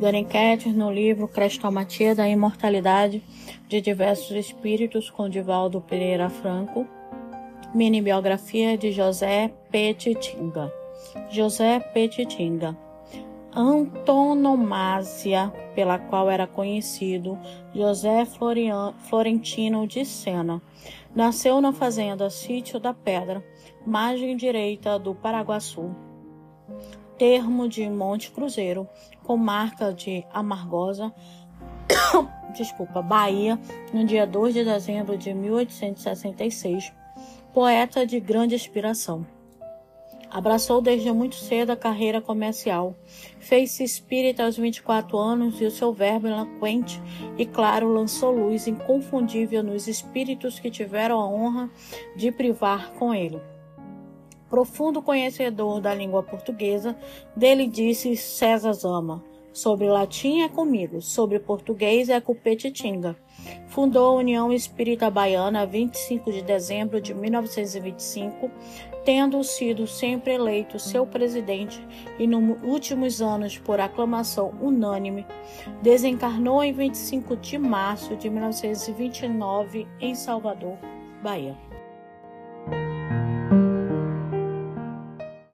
dando enquetes no livro Crestomatia da Imortalidade de Diversos Espíritos com Divaldo Pereira Franco, mini biografia de José Petitinga. José Petitinga. Antonomásia pela qual era conhecido José Florian, Florentino de Sena. Nasceu na fazenda Sítio da Pedra, margem direita do Paraguaçu, termo de Monte Cruzeiro, com marca de Amargosa, desculpa, Bahia, no dia 2 de dezembro de 1866. Poeta de grande inspiração. Abraçou desde muito cedo a carreira comercial. Fez-se espírita aos 24 anos e o seu verbo eloquente e claro lançou luz inconfundível nos espíritos que tiveram a honra de privar com ele. Profundo conhecedor da língua portuguesa, dele disse César Zama: Sobre latim é comigo, sobre português é com Petitinga. Fundou a União Espírita Baiana 25 de dezembro de 1925, tendo sido sempre eleito seu presidente e nos últimos anos por aclamação unânime, desencarnou em 25 de março de 1929 em Salvador, Bahia.